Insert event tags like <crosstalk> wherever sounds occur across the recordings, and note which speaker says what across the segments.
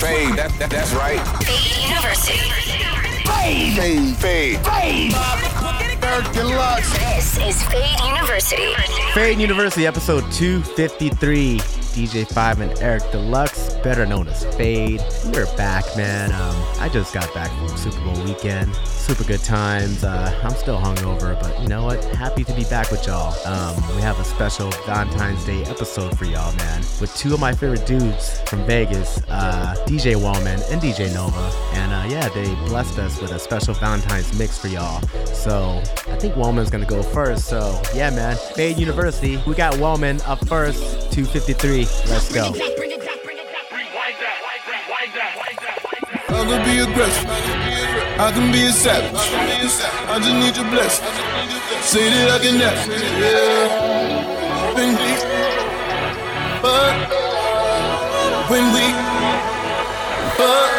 Speaker 1: Fade. That, that, that's right.
Speaker 2: Fade University.
Speaker 1: Fade. Fade. Fade.
Speaker 3: Eric Deluxe.
Speaker 2: This is Fade University.
Speaker 4: Fade University, episode 253. DJ Five and Eric Deluxe, better known as Fade. We're back, man. Um, I just got back from Super Bowl weekend. Super good times. Uh, I'm still hungover, but you know what? Happy to be back with y'all. Um, we have a special Valentine's Day episode for y'all, man, with two of my favorite dudes from Vegas, uh, DJ Wallman and DJ Nova. And uh, yeah, they blessed us with a special Valentine's mix for y'all. So I think Wallman's gonna go first. So yeah, man. Fade University. We got Wallman up first, 253. Let's go.
Speaker 3: Can be aggressive. I can be a savage. I just need your blessing. Say that I can never. Yeah. When we, but when we, but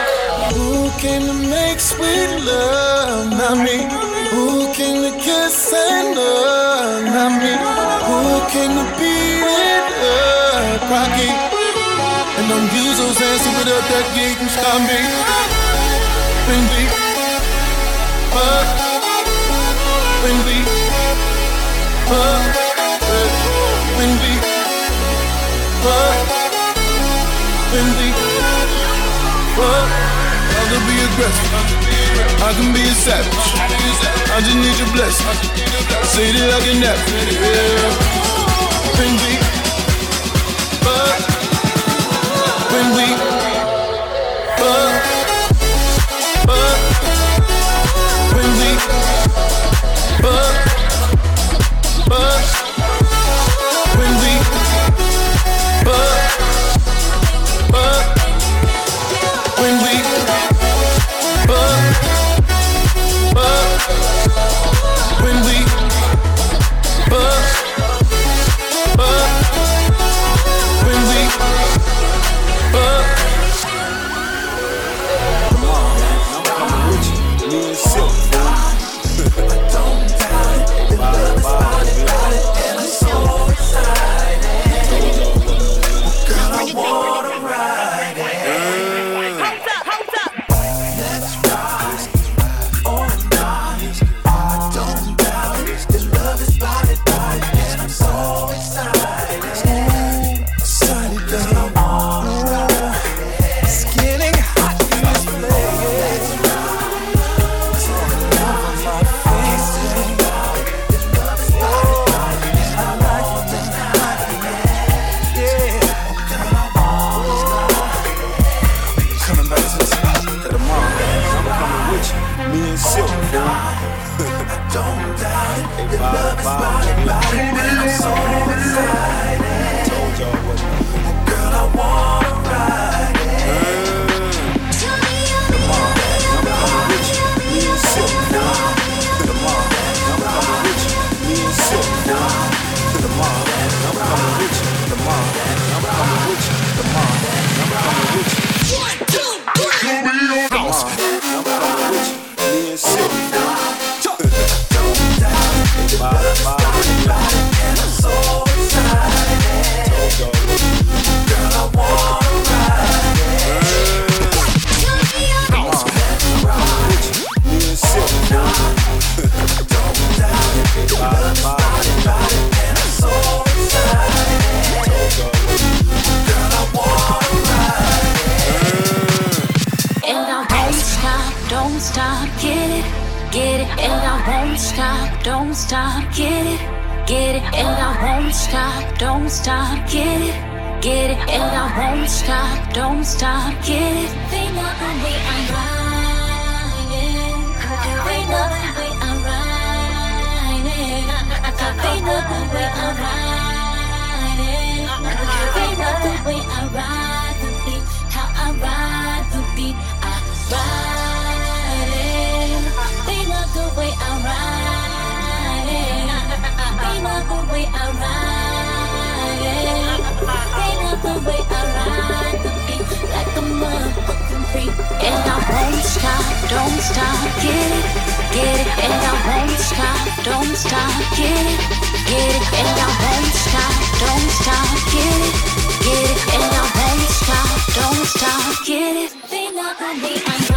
Speaker 3: who came to make sweet love? Not me. Who came to kiss and love? Not me. Who came to be it up? Rocky. And views so sassy with up that gate and stop me. When we, uh, when we, uh, when we, uh, when we, uh, I be aggressive. I can be a savage. I just need your blessing. Say that I. Yeah. Uh, when we
Speaker 5: don't stop, get it, get it. And I won't stop, don't stop, get it, get it. And I won't stop, don't stop, get it. They know the way I'm riding. They know the way I'm riding. They know the way I'm riding. They know the way I ride the beat, how I ride the beat. I ride won't stop, don't stop, get it, get it. And I won't stop, don't stop, get it, get it. And I won't stop, don't stop, get it, get it. And I won't stop, don't stop, get it.
Speaker 6: go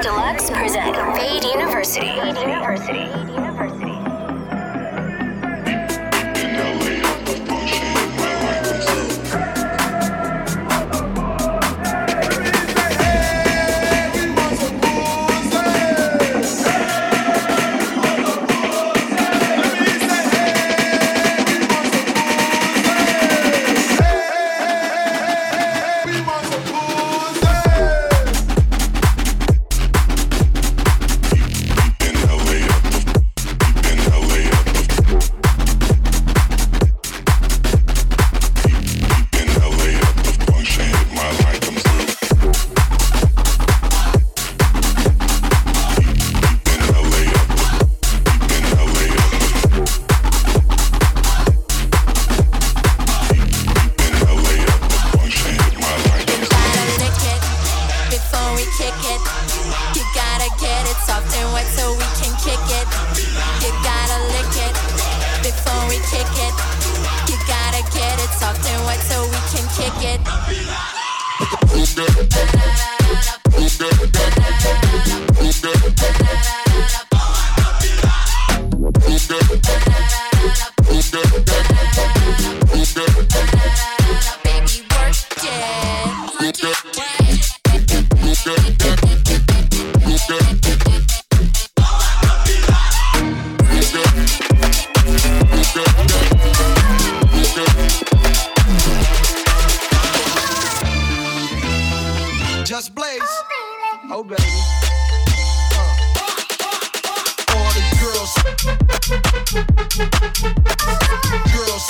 Speaker 2: Deluxe present University. University.
Speaker 7: oh baby. Uh. All the girls, girls,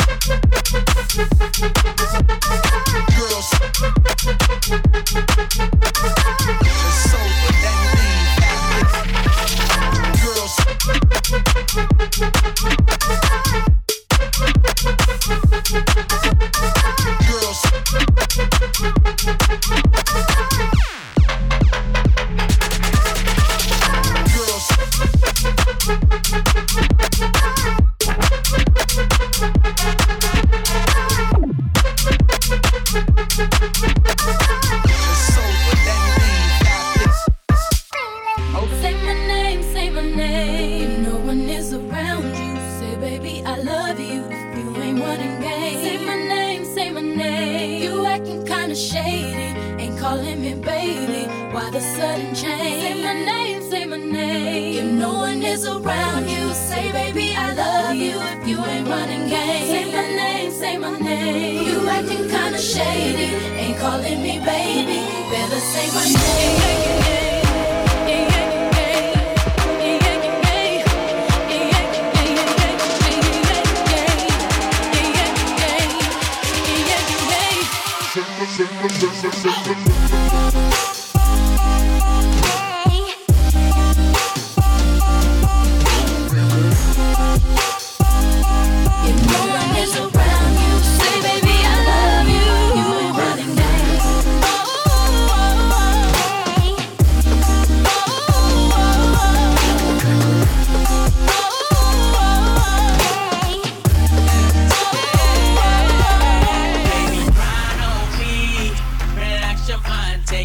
Speaker 7: girls, girls.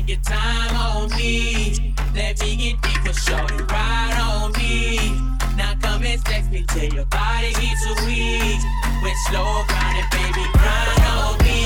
Speaker 8: your time on me. Let me get deep for sure to ride on me. Now come and text me till your body heat too weak. With slow grinding, baby, grind on me.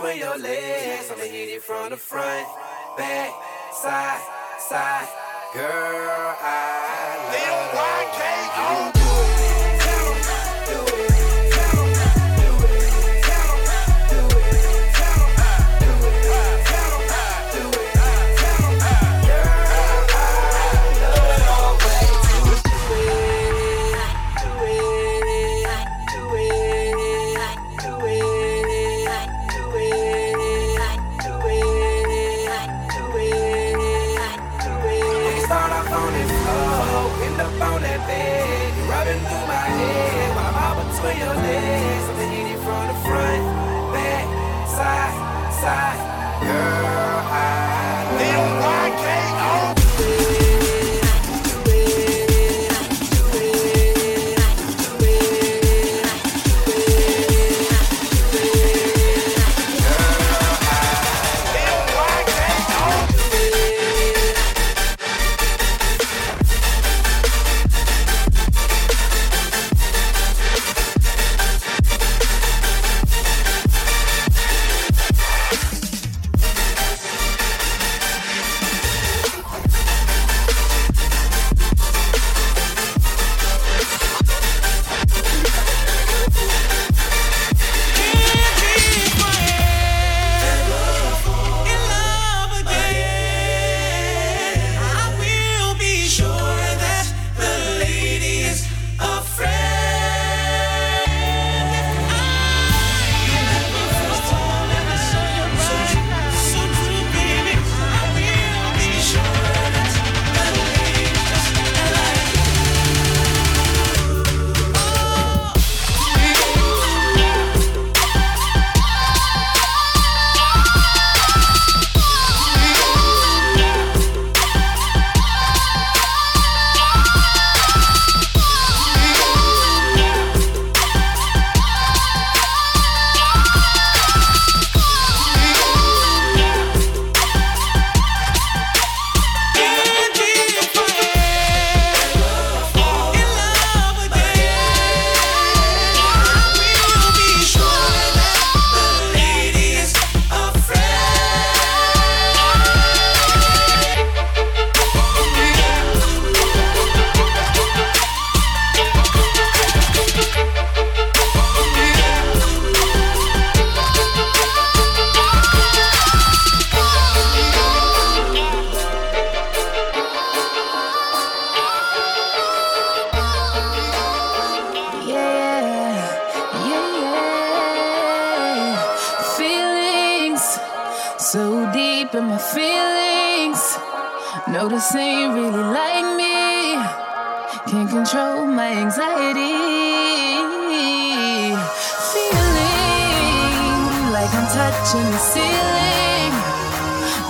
Speaker 8: Swing your
Speaker 9: legs, I'ma hit it from the front, back, side, side, girl.
Speaker 10: deep in my feelings. Notice ain't really like me. Can't control my anxiety. Feeling like I'm touching the ceiling.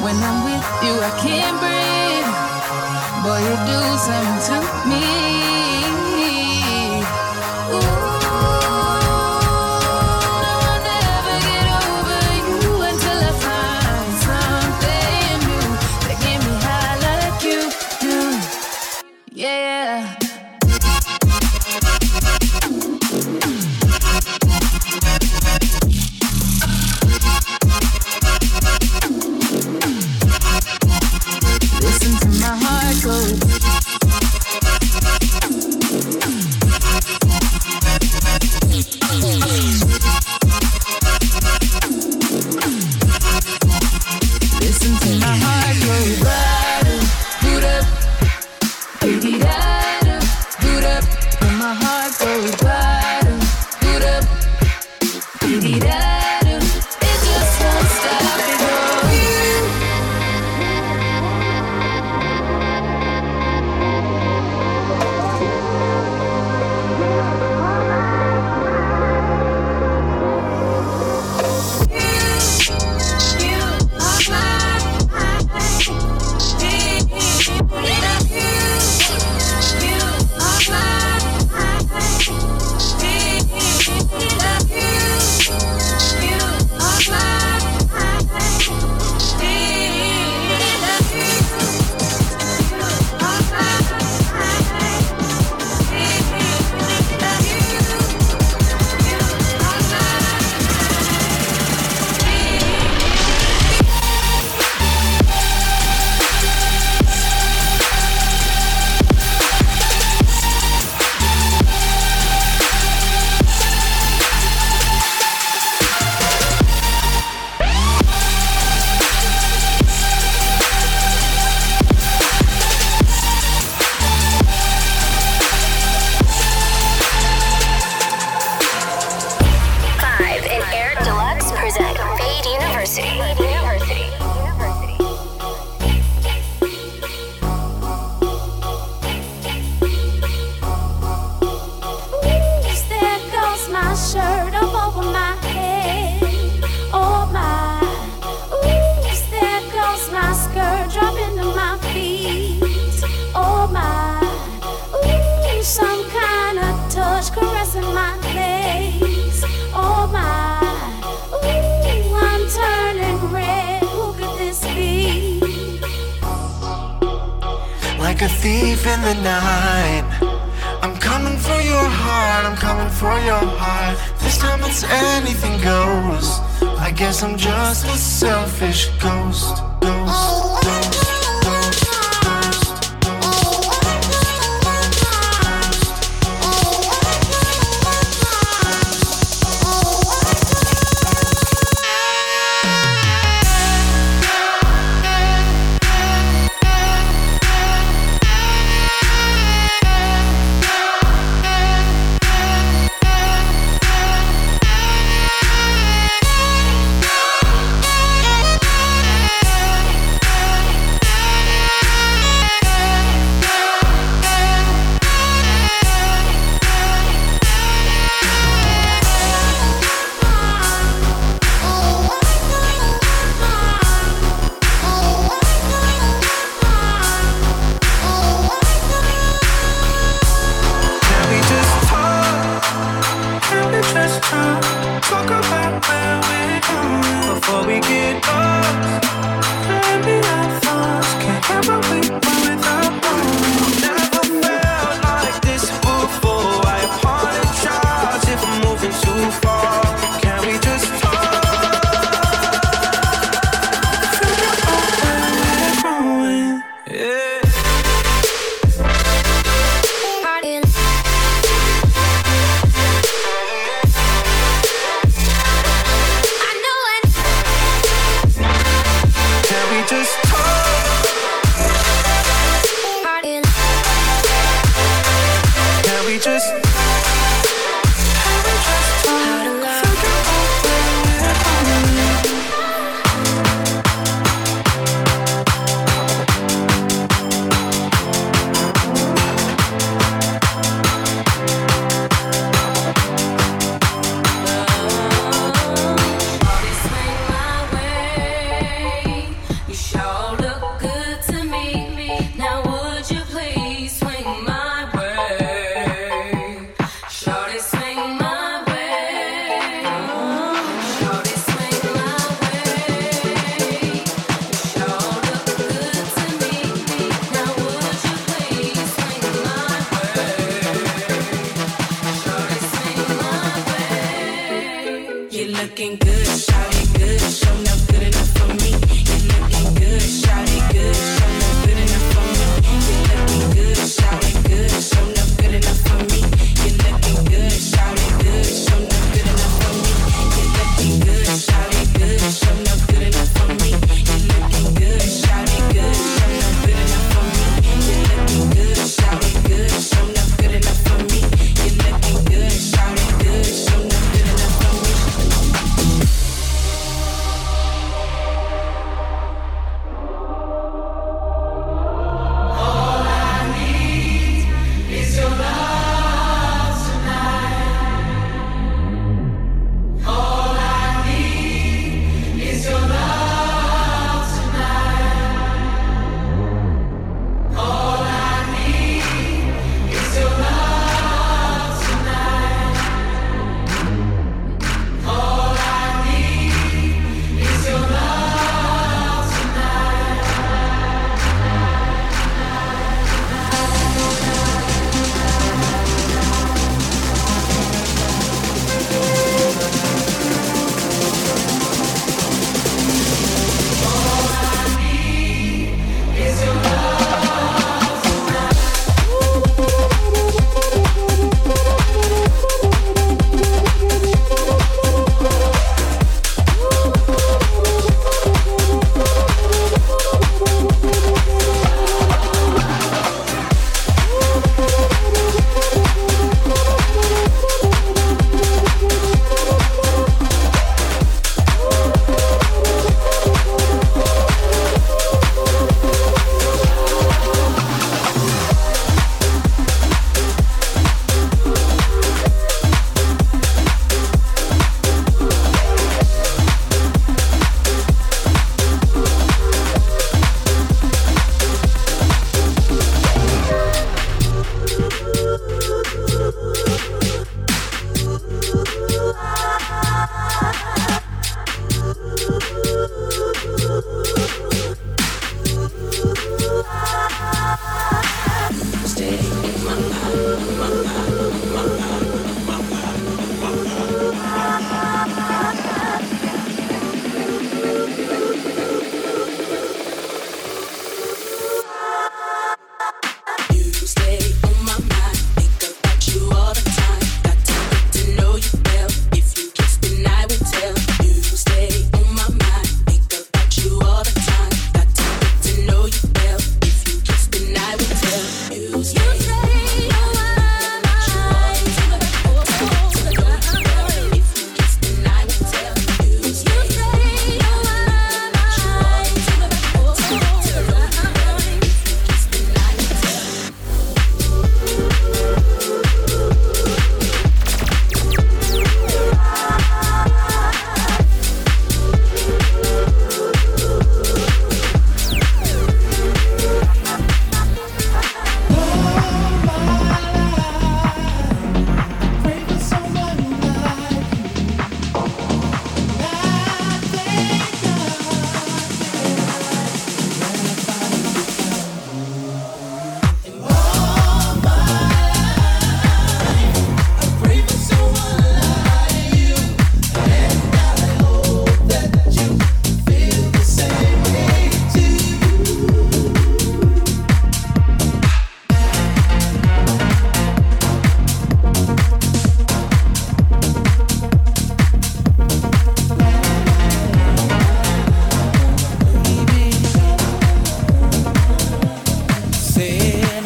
Speaker 10: When I'm with you, I can't breathe. Boy, you do something to me.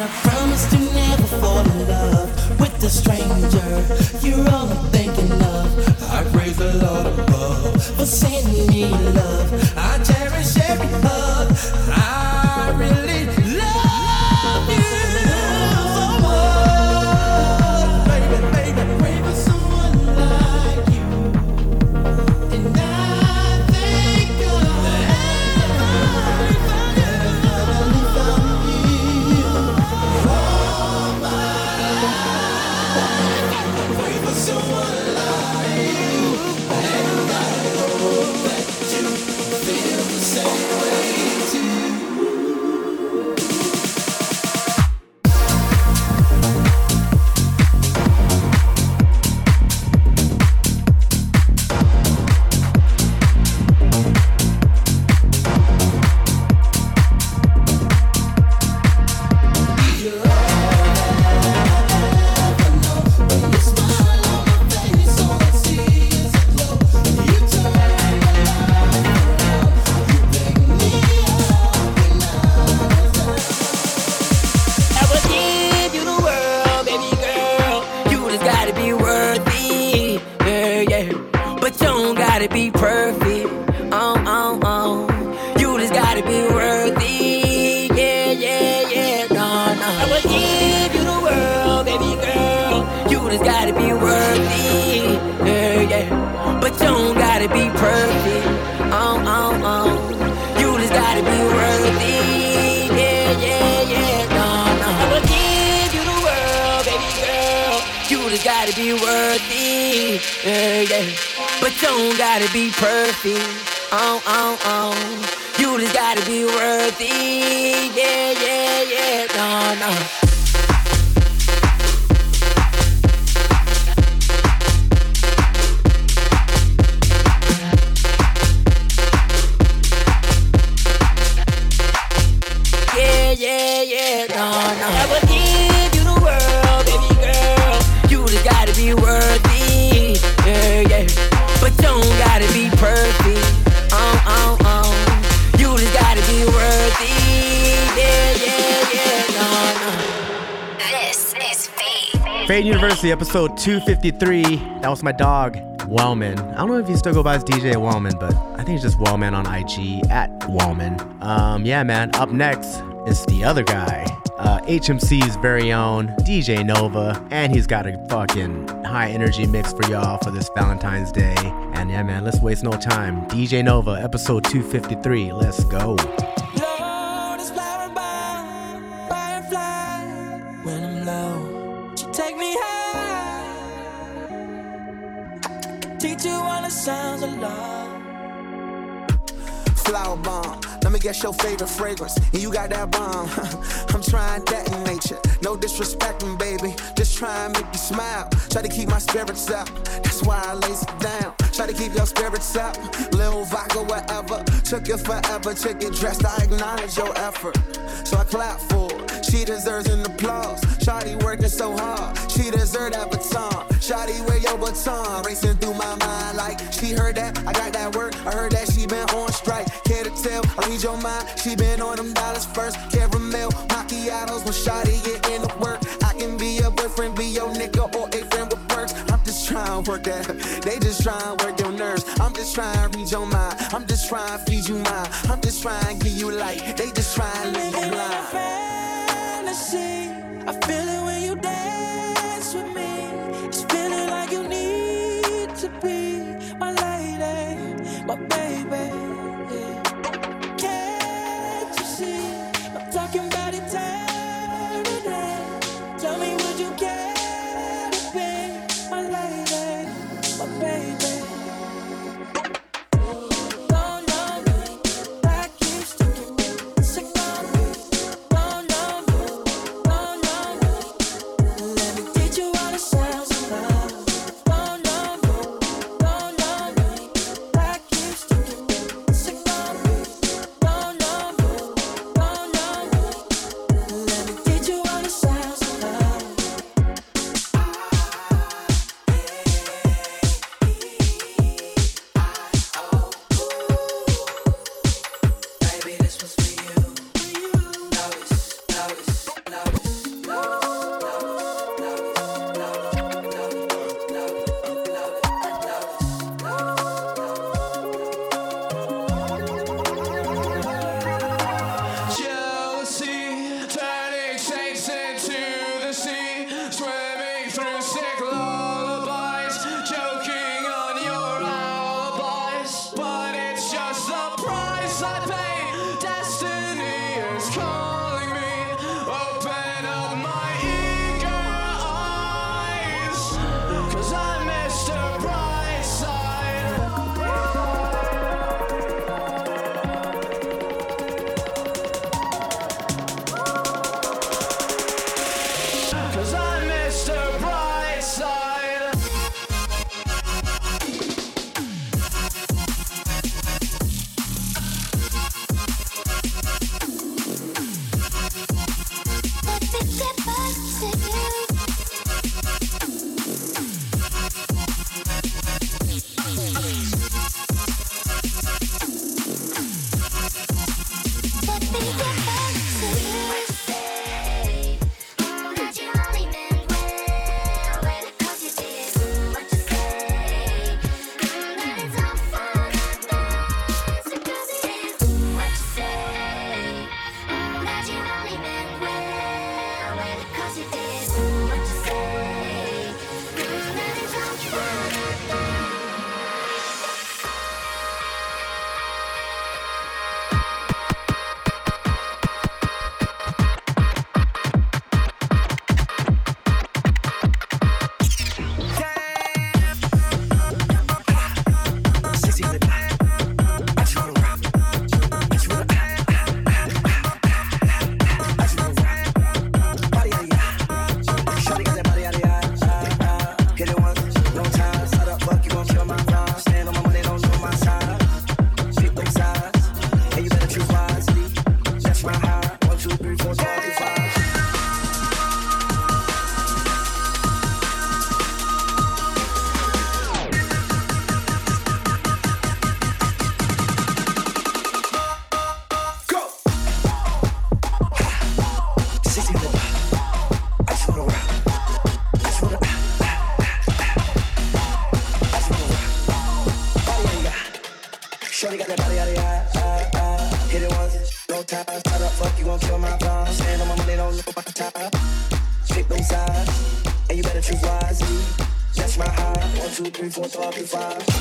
Speaker 10: I promise to
Speaker 11: never fall in love with a stranger. You're all I'm thinking of.
Speaker 12: I praise the Lord above for sending me love. I cherish every love. Yeah, yeah, yeah. No, no.
Speaker 2: Fade.
Speaker 4: University, episode 253. That was my dog, Wellman. I don't know if you still go by as DJ Wellman, but I think it's just Wellman on IG at Wellman. Um, yeah, man. Up next is the other guy, uh, HMC's very own DJ Nova, and he's got a fucking high energy mix for y'all for this Valentine's Day. And yeah, man, let's waste no time. DJ Nova, episode 253. Let's go.
Speaker 3: Flower
Speaker 13: bomb. Let me guess your favorite fragrance. And you got that bomb. <laughs> I'm trying that in nature. No disrespecting, baby. Just try and make you smile. Try to keep my spirits up. That's why I lays it down. Try to keep your spirits up. Lil vodka, whatever. Took it forever to get dressed. I acknowledge your effort. So I clap for her. She deserves an applause. Shawty working so hard. She deserve that baton. Shawty wear your baton. Racing through my mind like she heard that. I got that work. I heard that she been on strike. I read your mind. She been on them dollars first. Caramel macchiatos when Shawty get in the work. I can be your boyfriend, be your nigga, or a friend with perks. I'm just trying to work that. <laughs> They just trying to work your nerves. I'm just trying to read your mind. I'm just trying to feed you mine. I'm just trying to give you light. They just trying to leave you blind.
Speaker 3: fantasy. I feel it when you dance
Speaker 14: looking for 35.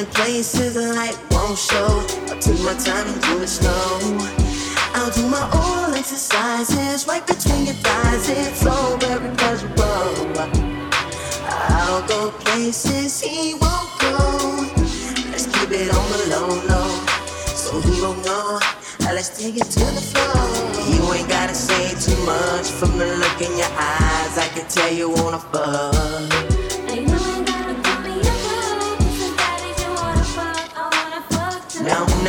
Speaker 14: in places light won't show. I take my time and do it slow. I'll do my oral exercises right between your thighs. It's so very pleasurable. I'll go places he won't go. Let's keep it on the low, low, so he won't know. Now let's take it to the floor. You ain't gotta say too much from the look in your eyes. I can tell you wanna fuck.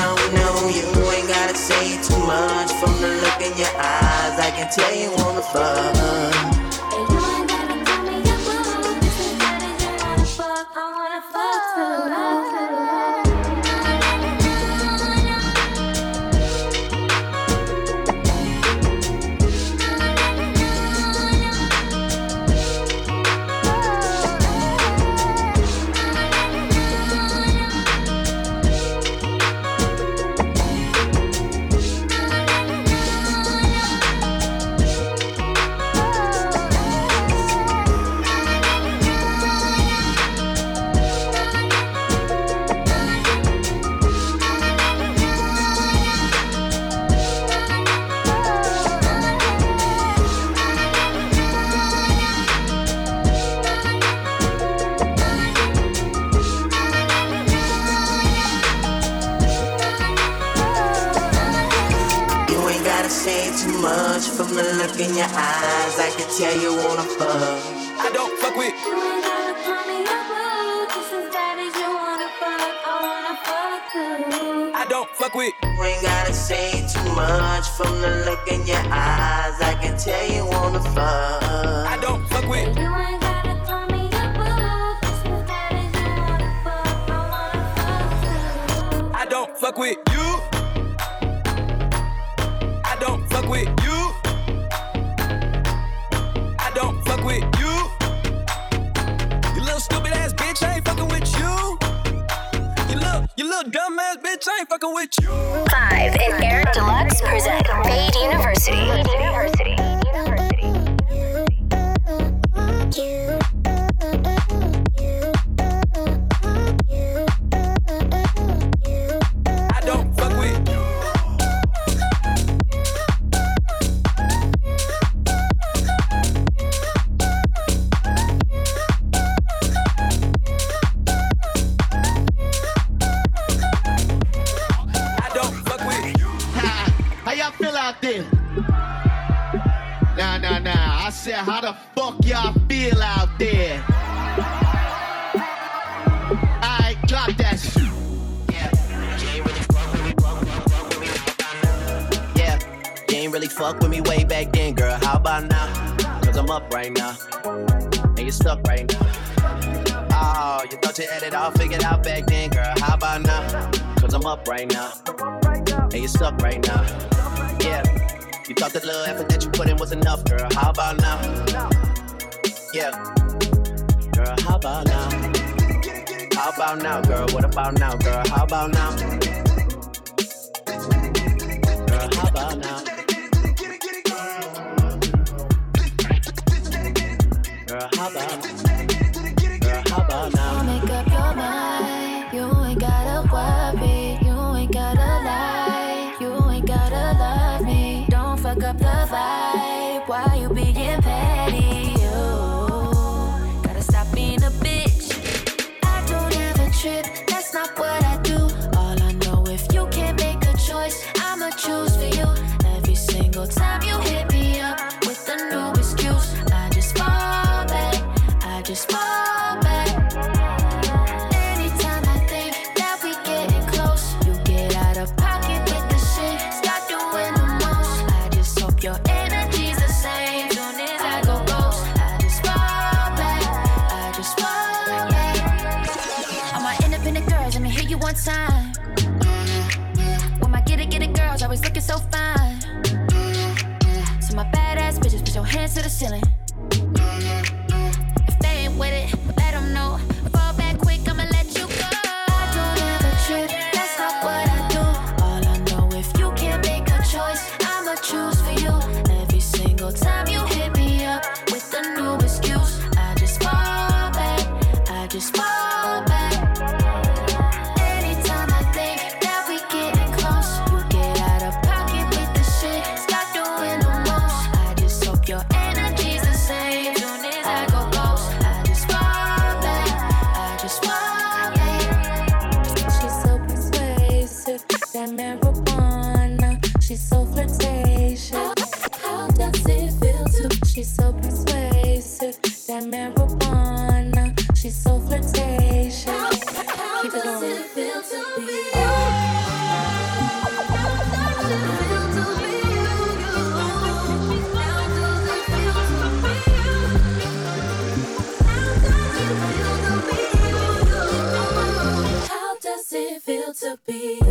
Speaker 14: no, know. you ain't gotta say too much. From the look in your eyes, I can tell you wanna fuck. in your eyes, I can tell you wanna fuck.
Speaker 5: I don't fuck with. I don't fuck with.
Speaker 14: Ain't gotta say too much from the look in your eyes. I can tell you wanna fuck.
Speaker 5: I don't fuck with. I don't fuck with. with you.
Speaker 2: Five and Air Deluxe present Fade University.
Speaker 15: up right now. Yeah, you thought the little effort that you put in was enough, girl. How about now? Yeah, girl, how about now? How about now, girl? What about now, girl? How about now?
Speaker 16: fuck up the vibe.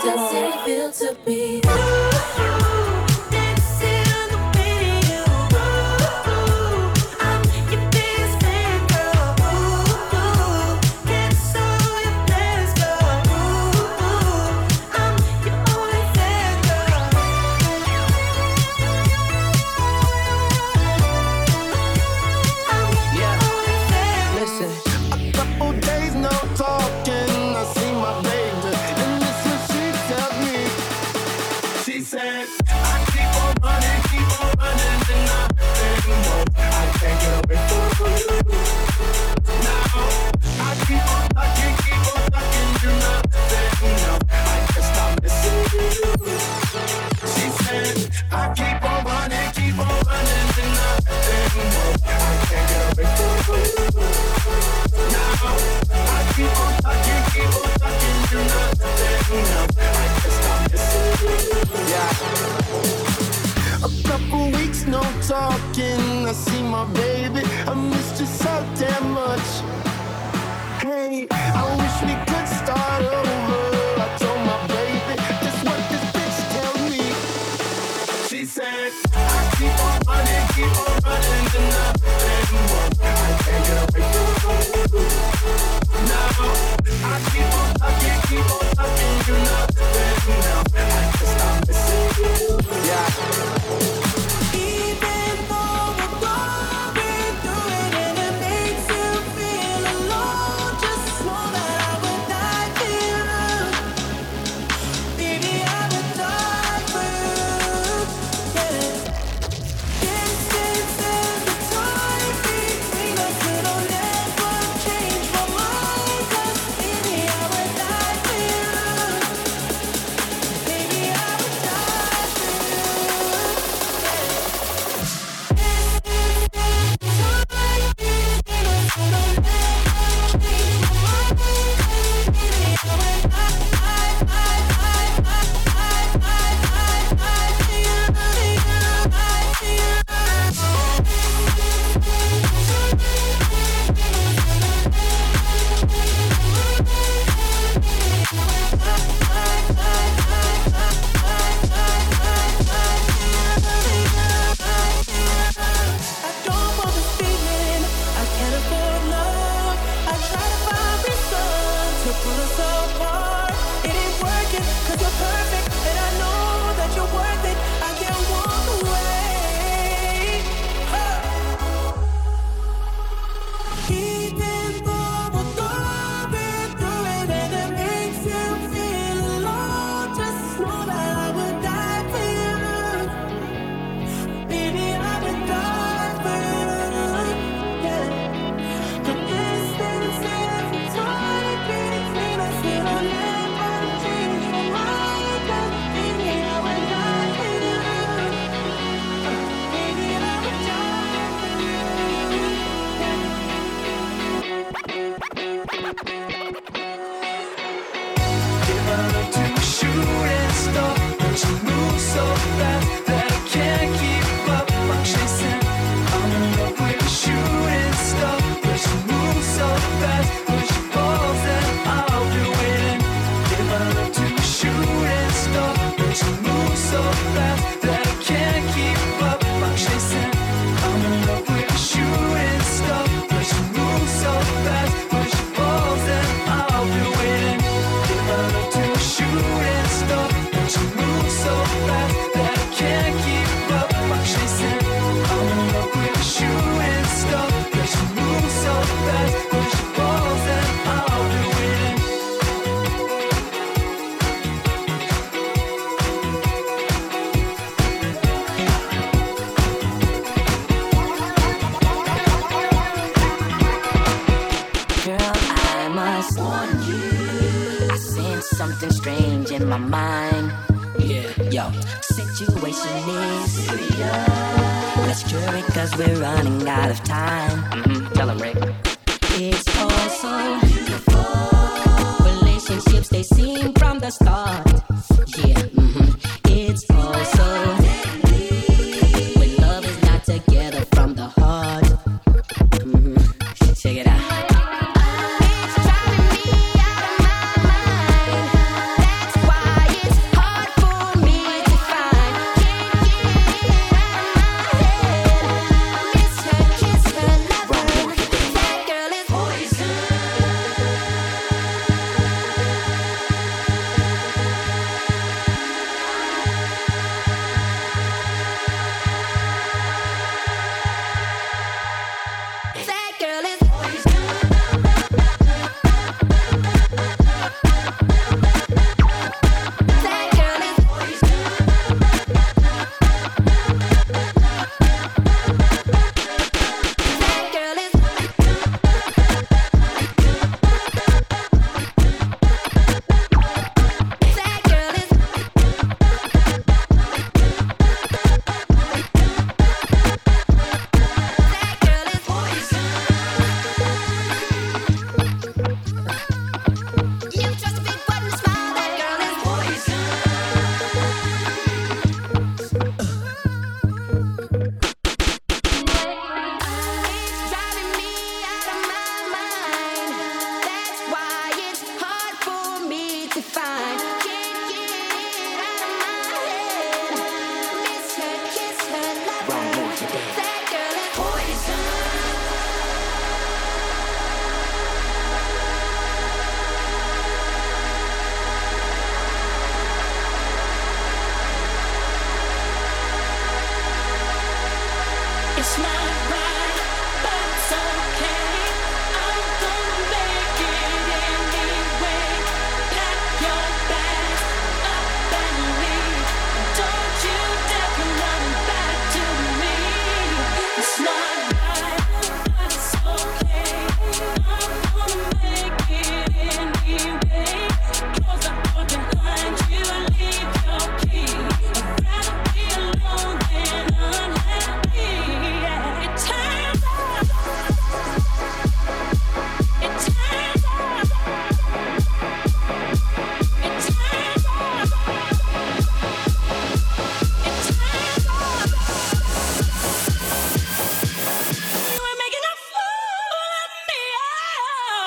Speaker 5: keep.
Speaker 16: Does it feel to be?
Speaker 17: A couple weeks, no talking. I see my baby. I missed you so damn much. Hey, I wish we could start over.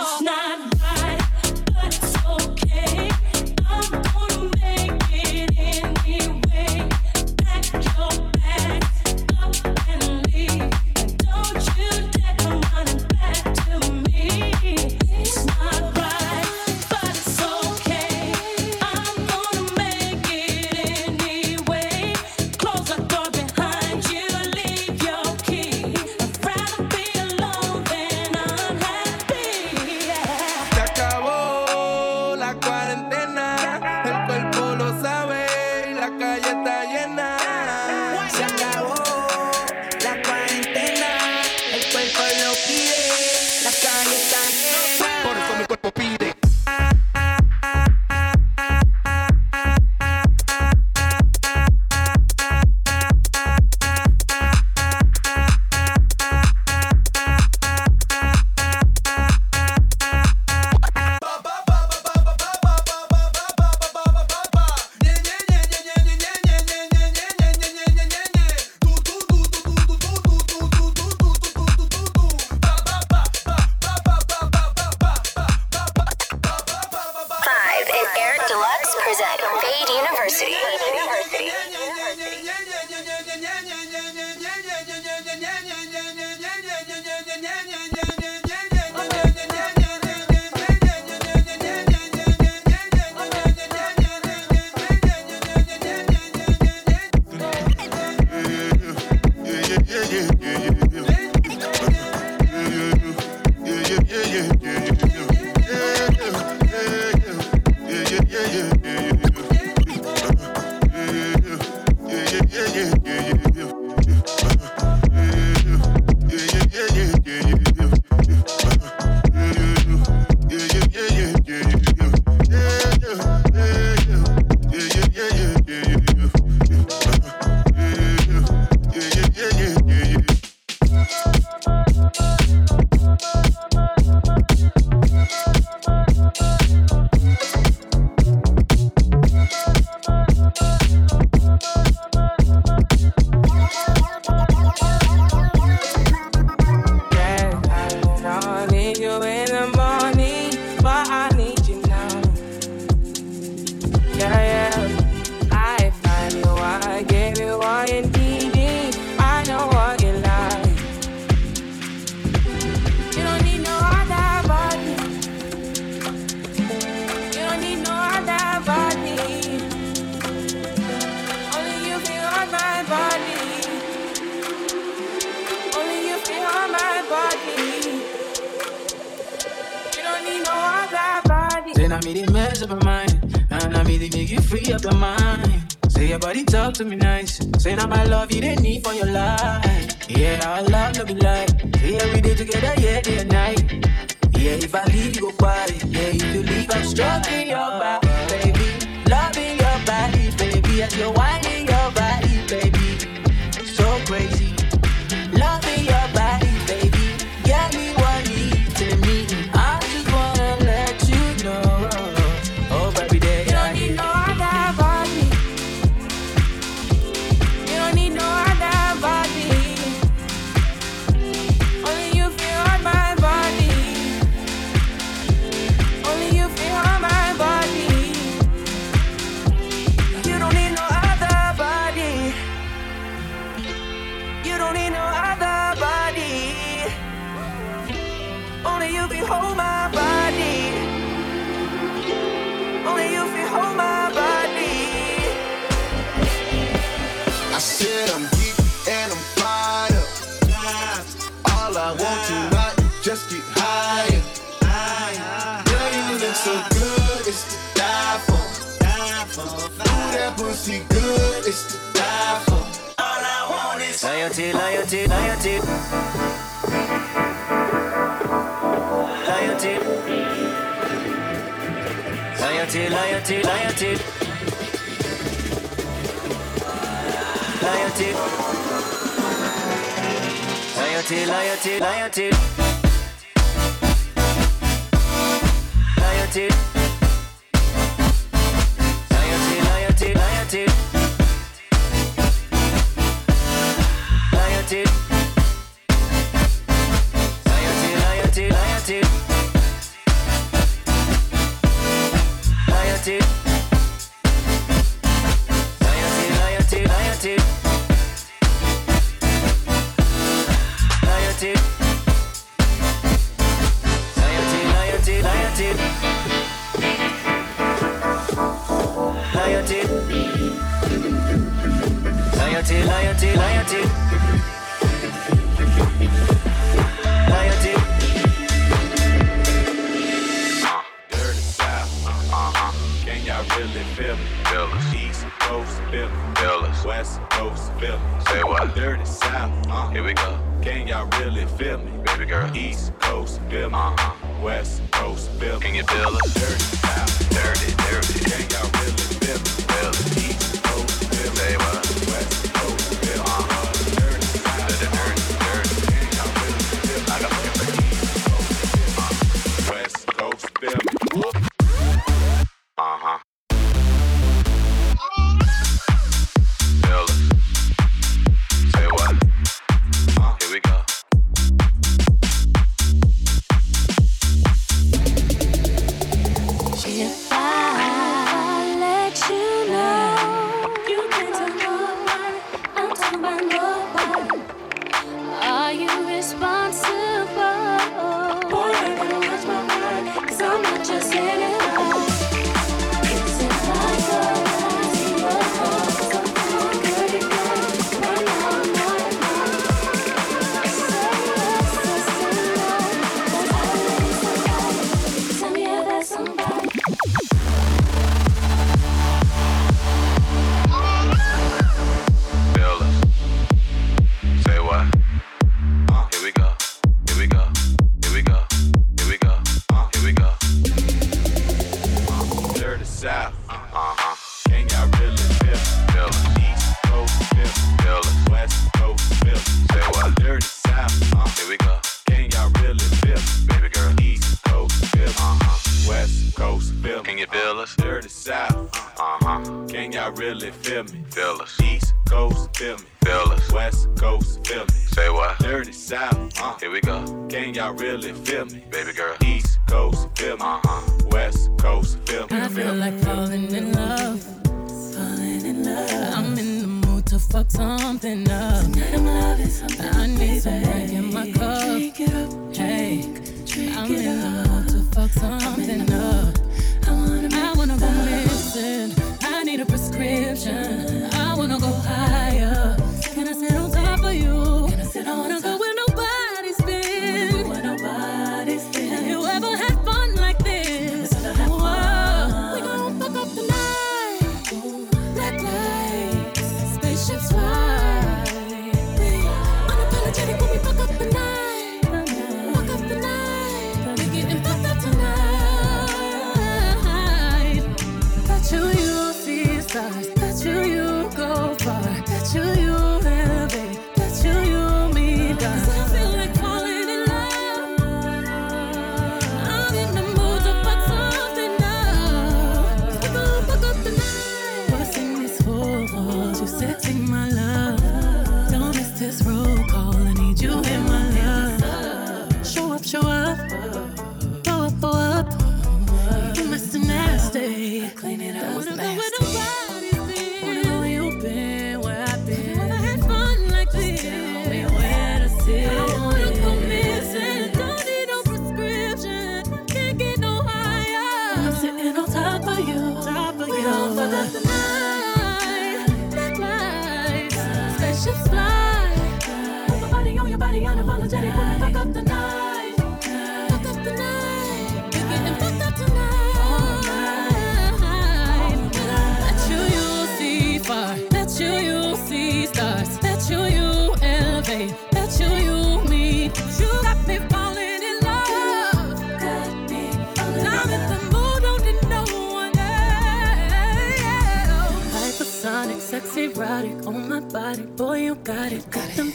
Speaker 5: It's not.
Speaker 6: don't need no other body. Only you can hold my body. Only you can hold my body.
Speaker 17: I said I'm deep and I'm fired up. All I want tonight is just get higher. Girl, you look so good, it's to die for. Ooh, that pussy good, it's to die for.
Speaker 15: Loyalty, loyalty, loyalty. Loyalty. Loyalty, loyalty, loyalty. Loyalty. Loyalty, loyalty, loyalty. Loyalty.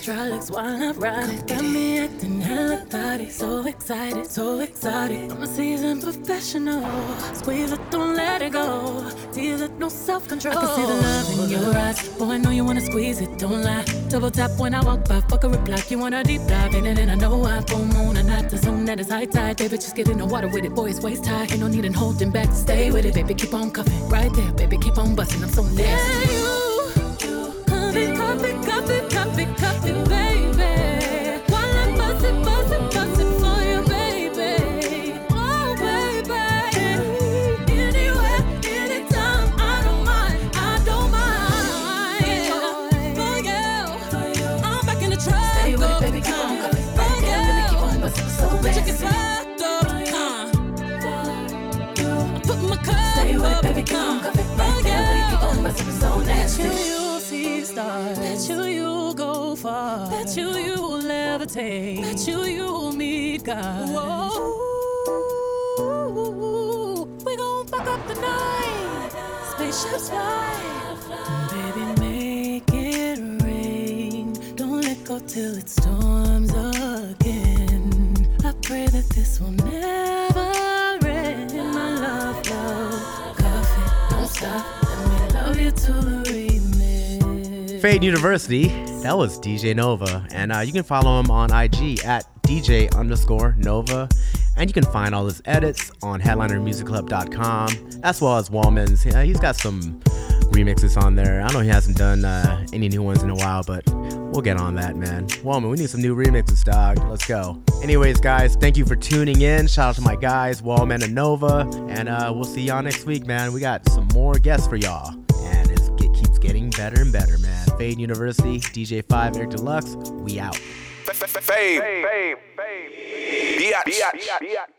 Speaker 18: hydraulics while I ride. Got me acting hella thotty, so excited, so excited. I'm a seasoned professional. Squeeze it, don't let it go. Feel it, no self control. I can see the love in your eyes. Boy, I know you wanna squeeze it, don't lie. Double tap when I walk by, fuck a reply. You wanna deep dive in it, and I know I full moon. I'm not the zone that is high tide. Baby, just get in the water with it, boy, it's waist high. Ain't no need in holding back, stay with it, baby, keep on cuffing. Right there, baby, keep on busting, I'm so nasty. Yeah, Cut it cuts. Bet you you will never take. Bet you you will meet God. Whoa. We gon' fuck up the night. Spaceships fly. Baby, make it rain. Don't let go till it storms again. I pray that this will never
Speaker 4: Fade University. That was DJ Nova, and uh, you can follow him on IG at DJ underscore Nova, and you can find all his edits on HeadlinerMusicClub.com as well as Wallman's. He's got some remixes on there. I know he hasn't done uh, any new ones in a while, but we'll get on that, man. Wallman, we need some new remixes, dog. Let's go. Anyways, guys, thank you for tuning in. Shout out to my guys, Wallman and Nova, and uh, we'll see y'all next week, man. We got some more guests for y'all, getting better and better, man. Fade University, DJ5, Eric Deluxe, we out.
Speaker 13: Fade. Fade. Biatch.